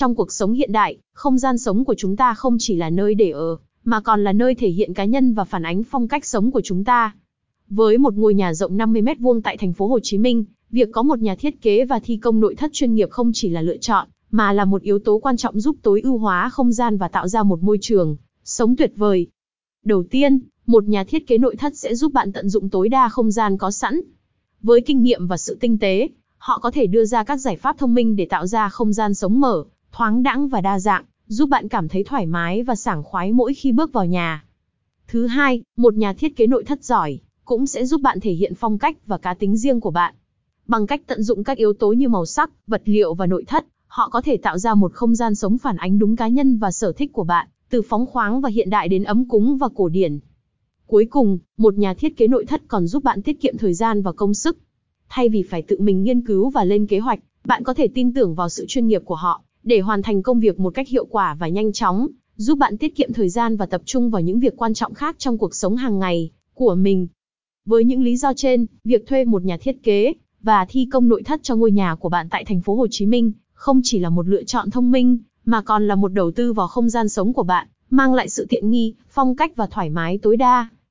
Trong cuộc sống hiện đại, không gian sống của chúng ta không chỉ là nơi để ở, mà còn là nơi thể hiện cá nhân và phản ánh phong cách sống của chúng ta. Với một ngôi nhà rộng 50 mét vuông tại thành phố Hồ Chí Minh, việc có một nhà thiết kế và thi công nội thất chuyên nghiệp không chỉ là lựa chọn, mà là một yếu tố quan trọng giúp tối ưu hóa không gian và tạo ra một môi trường sống tuyệt vời. Đầu tiên, một nhà thiết kế nội thất sẽ giúp bạn tận dụng tối đa không gian có sẵn. Với kinh nghiệm và sự tinh tế, họ có thể đưa ra các giải pháp thông minh để tạo ra không gian sống mở, thoáng đãng và đa dạng, giúp bạn cảm thấy thoải mái và sảng khoái mỗi khi bước vào nhà. Thứ hai, một nhà thiết kế nội thất giỏi cũng sẽ giúp bạn thể hiện phong cách và cá tính riêng của bạn. Bằng cách tận dụng các yếu tố như màu sắc, vật liệu và nội thất, họ có thể tạo ra một không gian sống phản ánh đúng cá nhân và sở thích của bạn, từ phóng khoáng và hiện đại đến ấm cúng và cổ điển. Cuối cùng, một nhà thiết kế nội thất còn giúp bạn tiết kiệm thời gian và công sức. Thay vì phải tự mình nghiên cứu và lên kế hoạch, bạn có thể tin tưởng vào sự chuyên nghiệp của họ để hoàn thành công việc một cách hiệu quả và nhanh chóng, giúp bạn tiết kiệm thời gian và tập trung vào những việc quan trọng khác trong cuộc sống hàng ngày của mình. Với những lý do trên, việc thuê một nhà thiết kế và thi công nội thất cho ngôi nhà của bạn tại thành phố Hồ Chí Minh không chỉ là một lựa chọn thông minh, mà còn là một đầu tư vào không gian sống của bạn, mang lại sự tiện nghi, phong cách và thoải mái tối đa.